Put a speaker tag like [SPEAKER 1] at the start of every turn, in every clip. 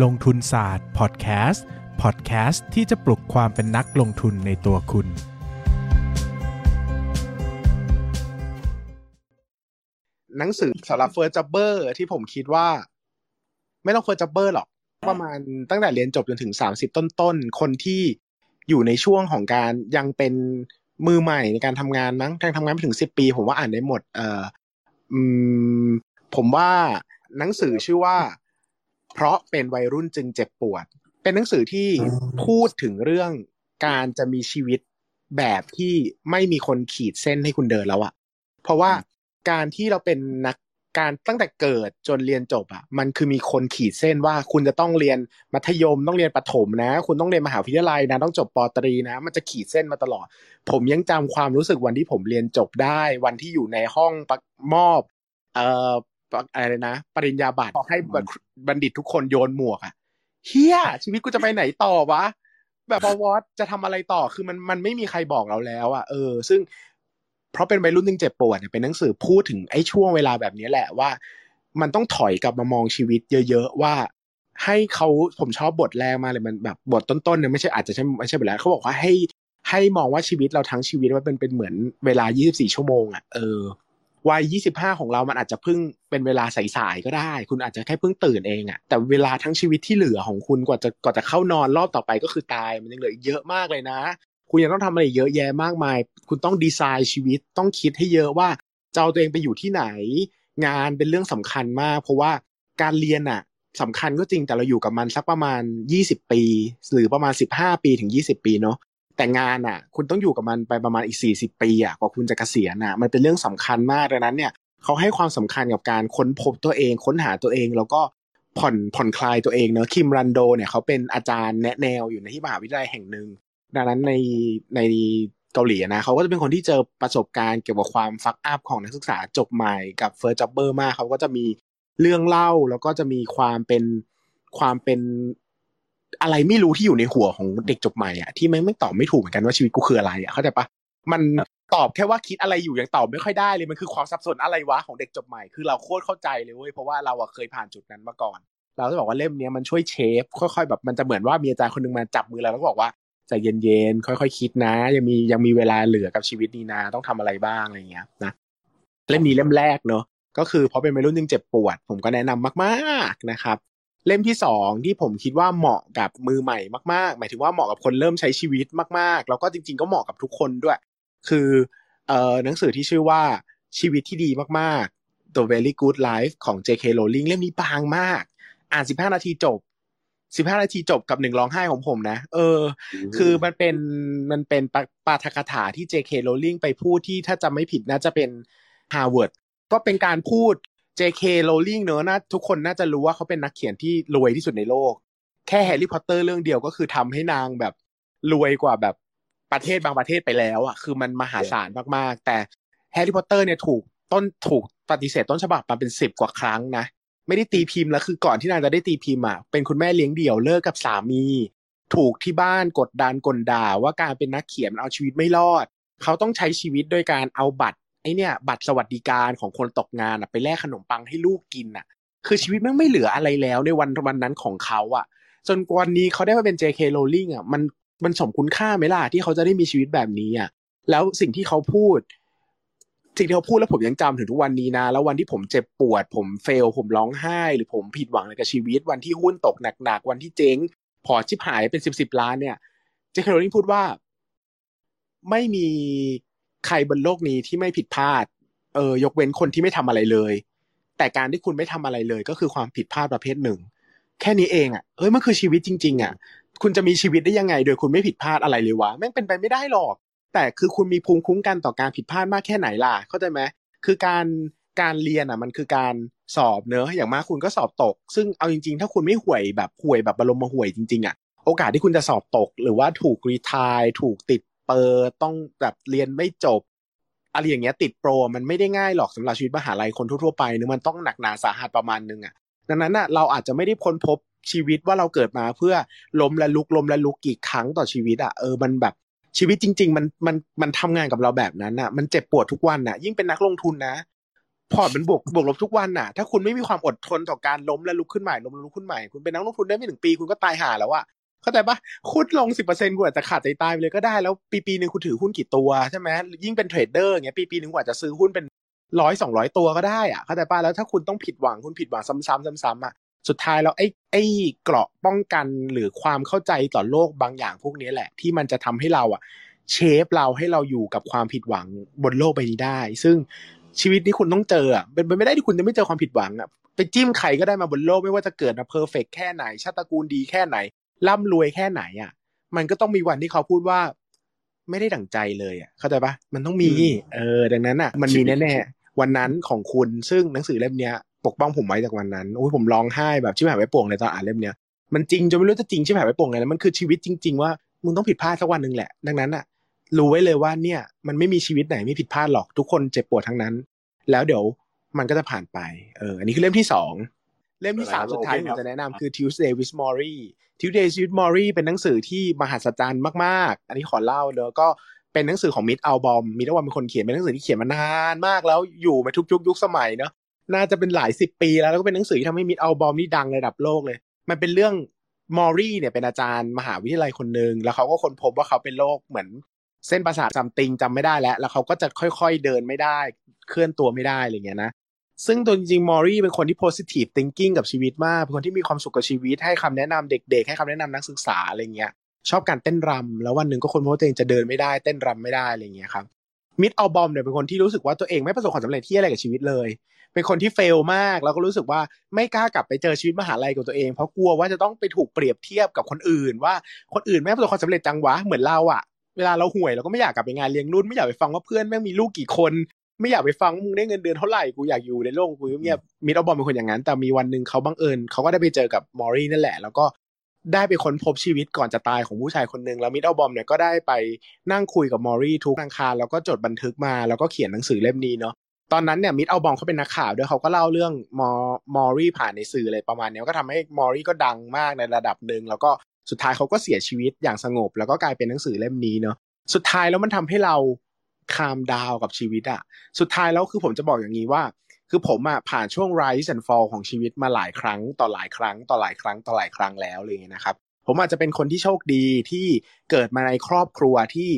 [SPEAKER 1] ลงทุนศาสตร์พอดแคสต์พอดแคสต์ที่จะปลุกความเป็นนักลงทุนในตัวคุณ
[SPEAKER 2] หนังสือสำหรับ first jobber ที่ผมคิดว่า ไม่ต้อง first jobber หรอก ประมาณตั้งแต่เรียนจบจนถึงสามสิบต้นๆ คนที่อยู่ในช่วงของการยังเป็นมือใหม่ในการทำงานมั้งการทำงานไม่ถึงสิบปี ผมว่าอ่านได้หมด เอ่ออืมผมว่าหนังสือชื่อว่า เพราะเป็นวัยรุ่นจึงเจ็บปวด เป็นหนังสือที่พูดถึงเรื่องการจะมีชีวิตแบบที่ไม่มีคนขีดเส้นให้คุณเดินแล้วอะเพราะว่าการที่เราเป็นนักการตั้งแต่เกิดจนเรียนจบอะมันคือมีคนขีดเส้นว่าคุณจะต้องเรียนมัธยมต้องเรียนประถมนะ คุณต้องเรียนมหาวิทยาลัยนะ ต้องจบปตรีนะ มันจะขีดเส้นมาตลอด ผมยังจำความรู้สึกวันที่ผมเรียนจบได้ วันที่อยู่ในห้องมอบเอ่อ อะไรนะ ปริญญาบัตรให้บัณฑิตทุกคนโยนหมวกอะเฮียชีวิตกูจะไปไหนต่อวะ แบบวอตจะทำอะไรต่อคือมันมันไม่มีใครบอกเราแล้วอะเออ ซึ่ง เพราะเป็นวัยรุ่นจึงเจ็บปวดเนี่ยเป็นหนังสือพูดถึงไอ้ช่วงเวลาแบบนี้แหละว่า มันต้องถอยกลับมามองชีวิตเยอะๆว่าให้เขาผมชอบบทแรกมากเลยมันแบบบทต้นๆเนี่ยไม่ใช่อาจจะใช่ไม่ใช่แบบแล้วเขาบอกว่าให้ให้มองว่าชีวิตเราทั้งชีวิตว่าเป็นเป็นเหมือนเวลา 24 ชั่วโมงอะเออ วัย 25 ของเรามันอาจจะเพิ่งเป็นเวลาสายๆก็ได้ คุณอาจจะแค่เพิ่งตื่นเองอะแต่เวลาทั้งชีวิตที่เหลือของคุณกว่าจะกว่าจะเข้านอนรอบต่อไปก็คือตายมันยังเหลือเยอะมากเลยนะ คุณยังต้องทำอะไรเยอะแยะมากมาย คุณต้องดีไซน์ชีวิตต้องคิดให้เยอะว่าจะเอาตัวเองไปอยู่ที่ไหน งานเป็นเรื่องสำคัญมาก เพราะว่าการเรียนอะสำคัญก็จริงแต่เราอยู่กับมันสักประมาณ 20 ปี หรือประมาณ 15 ปีถึง 20 ปีเนาะ แต่งานอะ คุณต้องอยู่กับมันไปประมาณอีก 40 ปีอะกว่าคุณจะเกษียณอะมันเป็นเรื่องสำคัญมากดังนั้นเนี่ยเขาให้ความสำคัญกับการค้นพบตัวเอง ค้นหาตัวเอง แล้วก็ผ่อนผ่อนคลายตัวเองเนาะคิมรันโดเนี่ยเขาเป็นอาจารย์แนะแนวอยู่ในที่มหาวิทยาลัยแห่งหนึ่งดังนั้นในในเกาหลีนะเขาก็จะเป็นคนที่เจอประสบการณ์เกี่ยวกับความ fuck up ของนักศึกษาจบใหม่กับ first jobber มากเขาก็จะมีเรื่องเล่าแล้วก็จะมีความเป็นความเป็น อะไรไม่รู้ที่อยู่ในหัวของเด็กจบใหม่อะที่ไม่ไม่ตอบไม่ถูกเหมือนกันว่าชีวิตกูคืออะไรอะเข้าใจปะมันตอบแค่ว่าคิดอะไรอยู่ยังตอบไม่ค่อยได้เลยมันคือความสับสนอะไรวะของเด็กจบใหม่ คือเราโคตรเข้าใจเลยเว้ยเพราะว่าเราเคยผ่านจุดนั้นมาก่อน เราจะบอกว่าเล่มนี้มันช่วยเชฟค่อยๆแบบมันจะเหมือนว่ามีอาจารย์คนนึงมาจับมือเราแล้วก็บอกว่าใจเย็นๆค่อยๆคิดนะ ยังมียังมีเวลาเหลือกับชีวิตนี้นะต้องทำอะไรบ้างอะไรเงี้ยนะเล่มนี้เล่มแรกเนอะก็คือเพราะเป็นวัยรุ่นจึงเจ็บปวด ผมก็แนะนำมากๆนะครับ เล่มที่สองที่ผมคิดว่าเหมาะกับมือใหม่มากๆ หมายถึงว่าเหมาะกับคนเริ่มใช้ชีวิตมากๆ แล้วก็จริง ๆ ก็เหมาะกับทุกคนด้วย คือเอ่อหนังสือที่ชื่อว่าชีวิตที่ดีมากๆ The Very Good Life ของ J.K. Rowling เล่มนี้บางมาก อ่านสิบห้านาทีจบสิบห้านาทีจบกับหนึ่งร้องไห้ของผมนะ เออ คือมันเป็นมันเป็นปาฐกถาที่ J.K. Rowling ไปพูดที่ถ้าจำไม่ผิดน่าจะเป็น Harvard ก็เป็นการพูด J.K. Rowling เนอะนะทุกคนน่าจะรู้ว่าเขาเป็นนักเขียนที่รวยที่สุดในโลก แค่แฮร์รี่พอตเตอร์เรื่องเดียวก็คือทำให้นางแบบรวยกว่าแบบประเทศบางประเทศไปแล้วอะคือมันมหาศาลมากๆ แต่แฮร์รี่พอตเตอร์เนี่ยถูกต้นถูกปฏิเสธต้นฉบับมาเป็นสิบกว่าครั้งนะไม่ได้ตีพิมพ์แล้วคือก่อนที่นางจะได้ตีพิมพ์อะเป็นคุณแม่เลี้ยงเดี่ยวเลิกกับสามี ถูกที่บ้านกดดันกลด่าว่าการเป็นนักเขียนเอาชีวิตไม่รอด เขาต้องใช้ชีวิตโดยการเอาบัตร ไอเนี่ยบัตรสวัสดิการของคนตกงานอะไปแลกขนมปังให้ลูกกินอะ คือชีวิตมันไม่เหลืออะไรแล้วในวันวันนั้นของเขาอะ จนวันนี้เขาได้มาเป็น J.K. Rowling อะมันมันสมคุณค่าไหมล่ะที่เขาจะได้มีชีวิตแบบนี้อะแล้วสิ่งที่เขาพูด สิ่งที่เขาพูดแล้วผมยังจำถึงทุกวันนี้นะ แล้ววันที่ผมเจ็บปวด ผมเฟล ผมร้องไห้ หรือผมผิดหวังในกับชีวิต วันที่หุ้นตกหนักๆวันที่เจ๊งพอชิบหายเป็นสิบสิบล้านเนี่ยเจคโรลิงพูดว่า ไม่มี ใครบนโลกนี้ที่ไม่ผิดพลาด เออยกเว้นคนที่ไม่ทำอะไรเลย แต่การที่คุณไม่ทำอะไรเลย ก็คือความผิดพลาดประเภทหนึ่ง แค่นี้เองอะเอ้ยมันคือชีวิตจริง ๆ อะ คุณจะมีชีวิตได้ยังไง โดยคุณไม่ผิดพลาดอะไรเลยวะแม่งเป็นไปไม่ได้หรอก แต่คือคุณมีภูมิคุ้มกันต่อการผิดพลาดมากแค่ไหนล่ะเข้าใจไหมคือการการเรียนอะมันคือการสอบเนอะอย่างมากคุณก็สอบตก ซึ่งเอาจริง ๆ ถ้าคุณไม่ห่วยแบบห่วยแบบบรมห่วยจริงๆอะโอกาสที่คุณจะสอบตก หรือว่าถูกรีทายถูกติด ปอร์ต้องแบบเรียนไม่จบอะไรอย่างเงี้ยติดโปรมันไม่ได้ง่ายหรอกสำหรับชีวิตมหาลัยคนทั่วๆไปเนึงมันต้องหนักหนาสาหัสประมาณนึงอะดังนั้นอะเราอาจจะไม่ได้ค้นพบชีวิตว่าเราเกิดมาเพื่อล้มและลุกล้มและลุกกี่ครั้งต่อชีวิตอะเออมันแบบชีวิตจริง ๆ มันมันมันทำงานกับเราแบบนั้นอะ มันเจ็บปวดทุกวันอะ ยิ่งเป็นนักลงทุนนะพอร์ตมันบวกบวกลบทุกวันน่ะ ถ้าคุณไม่มีความอดทนต่อการล้มและลุกขึ้นใหม่ล้มแล้วลุกขึ้นใหม่ คุณเป็นนักลงทุนได้ไม่ถึงปีคุณก็ตายห่าแล้วอะ เข้าใจปะคุณลงสิบเปอร์เซ็นต์กว่าจะขาดใจตายไปเลยก็ได้ แล้วปีปีหนึ่งคุณถือหุ้นกี่ตัวใช่ไหมยิ่งเป็นเทรดเดอร์เงี้ยปีปีหนึ่งกว่าจะซื้อหุ้นเป็นร้อยสองร้อยตัวก็ได้อะเข้าใจปะแล้วถ้าคุณต้องผิดหวังคุณผิดหวังซ้ำๆซ้ำๆอะสุดท้ายแล้วไอ้ไอ้เกราะป้องกันหรือความเข้าใจต่อโลกบางอย่างพวกนี้แหละ ที่มันจะทำให้เราอะ เชฟเราให้เราอยู่กับความผิดหวังบนโลกใบนี้ได้ ซึ่งชีวิตนี้คุณต้องเจออะเป็นไปไม่ได้ที่คุณจะไม่เจอความผิดหวังอะไปจิ้มใครก็ได้มาบนโลกไม่ว่าจะเกิดมาเพอร์เฟกแค่ไหนชาติกูลดีแค่ไหน ร่ำรวยแค่ไหนอะ มันก็ต้องมีวันที่เขาพูดว่า ไม่ได้ดั่งใจเลยอะเข้าใจปะมันต้องมี เออ ดังนั้นอะ มันมีแน่ๆวันนั้นของคุณซึ่งหนังสือเล่มเนี้ยปกป้องผมไว้จากวันนั้นโอ้ยผมร้องไห้แบบชิบหายไว้โป่งเลยตอนอ่านเล่มเนี้ยมันจริงจนไม่รู้จะจริงชิบหายไว้โป่งเลยแล้วมันคือชีวิตจริง ๆ ว่ามึงต้องผิดพลาดสักวันหนึ่งแหละ ดังนั้นอะ รู้ไว้เลยว่าเนี่ย มันไม่มีชีวิตไหนไม่ผิดพลาดหรอกทุกคนเจ็บปวดทั้งนั้น แล้วเดี๋ยวมันก็จะผ่านไป เออ อันนี้คือเล่มที่สอง เล่มที่สามสุดท้ายที่ผมจะแนะนำคือ Tuesday with Maury Tuesday with Maury เป็นหนังสือที่มหัศจรรย์มากๆ อันนี้ขอเล่าเด้อก็เป็นหนังสือของมิดอัลบอมมิดอัลบอมเป็นคนเขียนเป็นหนังสือที่เขียนมานานมากแล้วอยู่มาทุกยุคยุคสมัยเนาะน่าจะเป็นหลายสิบปีแล้วแล้วก็เป็นหนังสือที่ทำให้มิดอัลบอมนี่ดังระดับโลกเลย มันเป็นเรื่องมอรี่เนี่ยเป็นอาจารย์มหาวิทยาลัยคนหนึ่งแล้วเขาก็ค้นพบว่าเขาเป็นโรคเหมือน เส้นประสาทจำติงจำไม่ได้แล้ว แล้วเขาก็จะค่อยๆเดินไม่ได้ เคลื่อนตัวไม่ได้อะไรเงี้ยนะ ซึ่งตัวจริงๆมอรี่เป็นคนที่ positive thinking กับชีวิตมาก เป็นคนที่มีความสุขกับชีวิต ให้คำแนะนำเด็ก ๆ ให้คำแนะนำนักศึกษาอะไรเงี้ย ชอบการเต้นรำแล้ววันหนึ่งก็คนพบว่าตัวเองจะเดินไม่ได้ เต้นรำไม่ได้อะไรเงี้ยครับ มิดอัลบอมเนี่ยเป็นคนที่รู้สึกว่าตัวเองไม่ประสบความสำเร็จที่อะไรกับชีวิตเลย เป็นคนที่เฟลมาก แล้วก็รู้สึกว่าไม่กล้ากลับไปเจอชีวิตมหาลัยกับตัวเอง เพราะกลัวว่าจะต้องไปถูกเปรียบเทียบกับคนอื่น ว่าคนอื่นไม่ประสบความสำเร็จจังวะ เหมือนเราอะเวลาเราห่วยเราก็ไม่อยากกลับไปงานเลี้ยงรุ่นไม่อยากไปฟังว่าเพื่อนแม่งมีลูกกี่คน ไม่อยากไปฟังว่ามึงได้เงินเดือนเท่าไหร่กูอยากอยู่ในโลกกูเงียบมิดอัลบอมเป็นคนอย่างนั้น แต่มีวันหนึ่งเขาบังเอิญเขาก็ได้ไปเจอกับมอรี่นั่นแหละ แล้วก็ได้ไปค้นพบชีวิตก่อนจะตายของผู้ชายคนหนึ่งแล้วมิดอัลบอมเนี่ยก็ได้ไปนั่งคุยกับมอรี่ทุกอังคารแล้วก็จดบันทึกมาแล้วก็เขียนหนังสือเล่มนี้เนาะตอนนั้นเนี่ยมิดอัลบอมเขาเป็นนักข่าวด้วยเขาก็เล่าเรื่องมอมอรี่ผ่านในสื่ออะไรประมาณนี้ก็ทำให้มอรี่ก็ดังมากในระดับหนึ่งแล้วก็สุดท้ายเขาก็เสียชีวิตอย่างสงบ แล้วก็กลายเป็นหนังสือเล่มนี้เนาะสุดท้ายแล้วมันทำให้เรา คามดาวกับชีวิตอะสุดท้ายแล้วคือผมจะบอกอย่างนี้ว่า คือผมอะผ่านช่วง rise and fall ของชีวิตมาหลายครั้ง ต่อหลายครั้ง ต่อหลายครั้ง ต่อหลายครั้งแล้วเลยนะครับ ผมอาจจะเป็นคนที่โชคดีที่เกิดมาในครอบครัวที่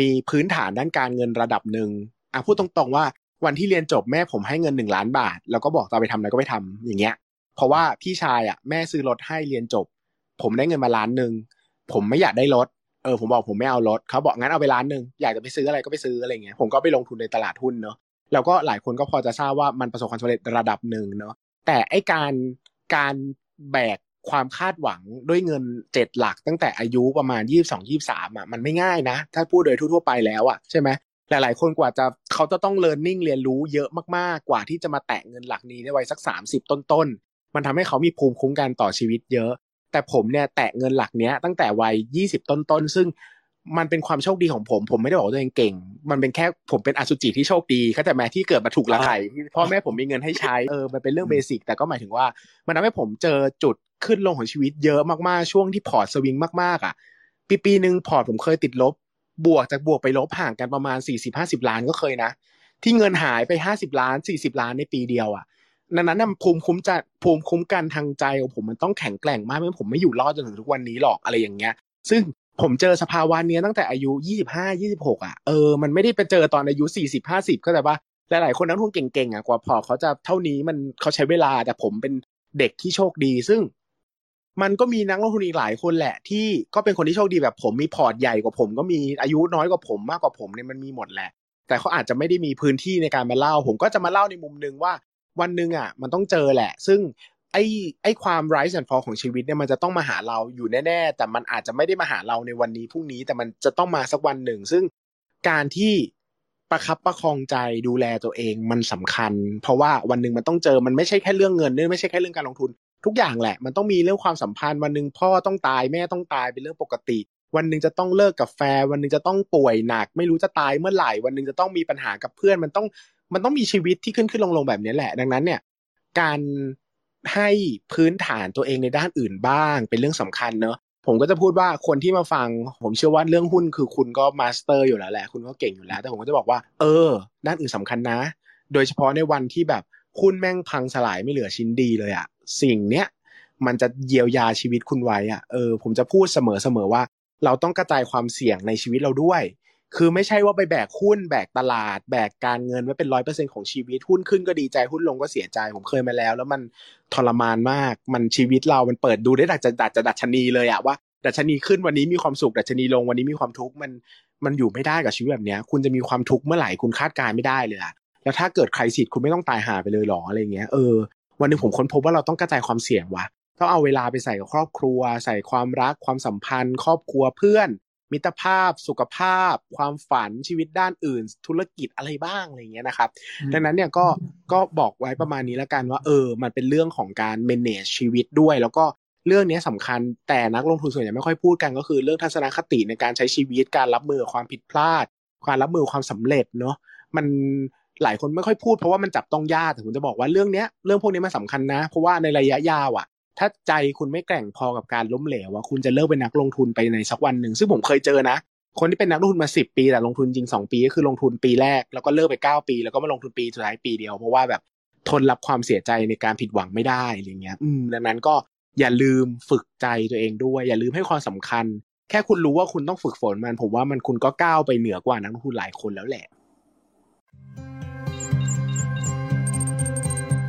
[SPEAKER 2] มีพื้นฐานด้านการเงินระดับหนึ่งอะพูดตรงๆว่าวันที่เรียนจบแม่ผมให้เงินหนึ่งล้านบาท แล้วก็บอกจะไปทำอะไรก็ไปทำอย่างเงี้ย เพราะว่าพี่ชายอะแม่ซื้อรถให้เรียนจบ ผมได้เงินมาล้านหนึ่งผมไม่อยากได้รถ เออผมบอกผมไม่เอารถเขาบอกงั้นเอาไปล้านหนึ่งอยากจะไปซื้ออะไรก็ไปซื้ออะไรเงี้ยผมก็ไปลงทุนในตลาดหุ้นเนาะแล้วก็หลายคนก็พอจะทราบว่ามันประสบความสำเร็จระดับหนึ่งเนาะแต่ไอการการแบกความคาดหวังด้วยเงินเจ็ดหลักตั้งแต่อายุประมาณยี่สิบสองยี่สามอะมันไม่ง่ายนะ ถ้าพูดโดยทั่วไปแล้วอะใช่ไหมหลาย ๆ คนกว่าจะเขาจะต้อง learning เรียนรู้เยอะมากๆกว่าที่จะมาแตะเงินหลักนี้ได้ไวสักสามสิบต้นๆมันทำให้เขามีภูมิคุ้มกันต่อชีวิตเยอะ แต่ผมเนี่ยแตะเงินหลักเนี้ยตั้งแต่วัยยี่สิบต้นๆซึ่งมันเป็นความโชคดีของผม ผมไม่ได้บอกว่าตัวเองเก่ง มันเป็นแค่ผมเป็นอสุจิที่โชคดีเข้าใจไหมที่เกิดมาถูกละไข่พ่อแม่ผมมีเงินให้ใช้ เออ มันเป็นเรื่องเบสิก แต่ก็หมายถึงว่า มันทำให้ผมเจอจุดขึ้นลงของชีวิตเยอะมากๆ ช่วงที่พอร์ตสวิงมากๆ อะ ปีปีหนึ่งพอร์ตผมเคยติดลบ บวกจากบวกไปลบห่างกันประมาณสี่สิบห้าสิบล้านก็เคยนะ ที่เงินหายไปห้าสิบล้านสี่สิบล้านในปีเดียวอะ นั้นนั้นภูมิคุ้มจะภูมิคุ้มกันทางใจของผมมันต้องแข็งแกร่งมากไม่งั้นผมไม่อยู่รอดจนถึงทุกวันนี้หรอกอะไรอย่างเงี้ย ซึ่งผมเจอสภาวะนี้ตั้งแต่อายุยี่สิบห้ายี่สิบหกอะ เออ มันไม่ได้ไปเจอตอนอายุสี่สิบห้าสิบก็แต่ว่าหลายๆ คนนักทุนเก่งๆ อะ กว่าพอเขาจะเท่านี้มันเขาใช้เวลา แต่ผมเป็นเด็กที่โชคดี ซึ่ง มันก็มีนักลงทุนอีกหลายคนแหละ ที่ก็เป็นคนที่โชคดีแบบผมมีพอร์ตใหญ่กว่าผมก็มีอายุน้อยกว่าผมมากกว่าผมเนี่ยมันมีหมดแหละ แต่เขาอาจจะไม่ได้มีพื้นที่ในการมาเล่า ผมก็จะมาเล่าในมุมนึงว่า วันหนึ่งอะมันต้องเจอแหละ ซึ่งไอ้ไอ้ความ rise and fall ของชีวิตเนี่ยมันจะต้องมาหาเราอยู่แน่ๆ แต่มันอาจจะไม่ได้มาหาเราในวันนี้พรุ่งนี้แต่มันจะต้องมาสักวันหนึ่ง ซึ่งการที่ประคับประคองใจดูแลตัวเองมันสำคัญ เพราะว่าวันหนึ่งมันต้องเจอมันไม่ใช่แค่เรื่องเงินเนี่ยไม่ใช่แค่เรื่องการลงทุน ทุกอย่างแหละ มันต้องมีเรื่องความสัมพันธ์วันหนึ่งพ่อต้องตายแม่ต้องตายเป็นเรื่องปกติ วันหนึ่งจะต้องเลิกกับแฟนวันหนึ่งจะต้องป่วยหนัก ไม่รู้จะตายเมื่อไหร่ วันหนึ่งจะต้องมีปัญหากับเพื่อนมันต้อง มันต้องมีชีวิตที่ขึ้นขึ้นลงลงแบบนี้แหละ ดังนั้นเนี่ย การให้พื้นฐานตัวเองในด้านอื่นบ้าง เป็นเรื่องสำคัญเนอะผมก็จะพูดว่าคนที่มาฟัง ผมเชื่อว่าเรื่องหุ้นคือคุณก็ master อยู่แล้วแหละ คุณก็เก่งอยู่แล้ว แต่ผมก็จะบอกว่า เออ ด้านอื่นสำคัญนะ โดยเฉพาะในวันที่แบบหุ้นแม่งพังสลายไม่เหลือชิ้นดีเลยอะสิ่งเนี้ยมันจะเยียวยาชีวิตคุณไว้อะเออ ผมจะพูดเสมอเสมอว่า เราต้องกระจายความเสี่ยงในชีวิตเราด้วย คือไม่ใช่ว่าไปแบกหุ้นแบกตลาด แบกการเงินไว้เป็นร้อยเปอร์เซ็นของชีวิตหุ้นขึ้นก็ดีใจหุ้นลงก็เสียใจผมเคยมาแล้ว แล้วมันทรมานมาก มันชีวิตเรามันเปิดดูได้ดัจจะดัจจะดัชนีเลยอะว่าดัชนีขึ้นวันนี้มีความสุขดัชนีลงวันนี้มีความทุกข์มันมันอยู่ไม่ได้กับชีวิตแบบเนี้ยคุณจะมีความทุกข์เมื่อไหร่คุณคาดการไม่ได้เลยอะแล้วถ้าเกิดใครสิทธิ์คุณไม่ต้องตายหาไปเลยหรออะไรเงี้ยเออวันนึงผมค้นพบว่าเราต้องกระจายความเสี่ยงวะต้องเอาเวลาไปใส่กับครอบครัว ใส่ความรักความสัมพันธ์ ครอบครัวเพื่อน มิตรภาพ สุขภาพ ความฝันชีวิตด้านอื่น ธุรกิจอะไรบ้างอะไรเงี้ยนะครับ ดังนั้นเนี่ยก็ก็บอกไว้ประมาณนี้แล้วกันว่า เออ มันเป็นเรื่องของการ manage ชีวิตด้วย แล้วก็เรื่องนี้สำคัญแต่นักลงทุนส่วนใหญ่ไม่ค่อยพูดกันก็คือเรื่องทัศนคติในการใช้ชีวิตการรับมือความผิดพลาด การรับมือความสำเร็จเนาะมันหลายคนไม่ค่อยพูดเพราะว่ามันจับต้องยากแต่ผมจะบอกว่าเรื่องเนี้ยเรื่องพวกนี้มันสาคัญนะ เพราะว่าในระยะยาวอะ ถ้าใจคุณไม่แกร่งพอกับการล้มเหลวว่าคุณจะเลิกเป็นนักลงทุนไปในสักวันหนึ่งซึ่งผมเคยเจอนะ คนที่เป็นนักลงทุนมาสิบปีแต่ลงทุนจริงสองปีก็คือลงทุนปีแรกแล้วก็เลิกไปเก้าปี แล้วก็มาลงทุนปีสุดท้ายปีเดียวเพราะว่าแบบทนรับความเสียใจในการผิดหวังไม่ได้อะไรเงี้ย อืมดังนั้นก็อย่าลืมฝึกใจตัวเองด้วย อย่าลืมให้ความสำคัญ แค่คุณรู้ว่าคุณต้องฝึกฝนมัน ผมว่ามันคุณก็ก้าวไปเหนือกว่านักลงทุนหลายคนแล้วแหละ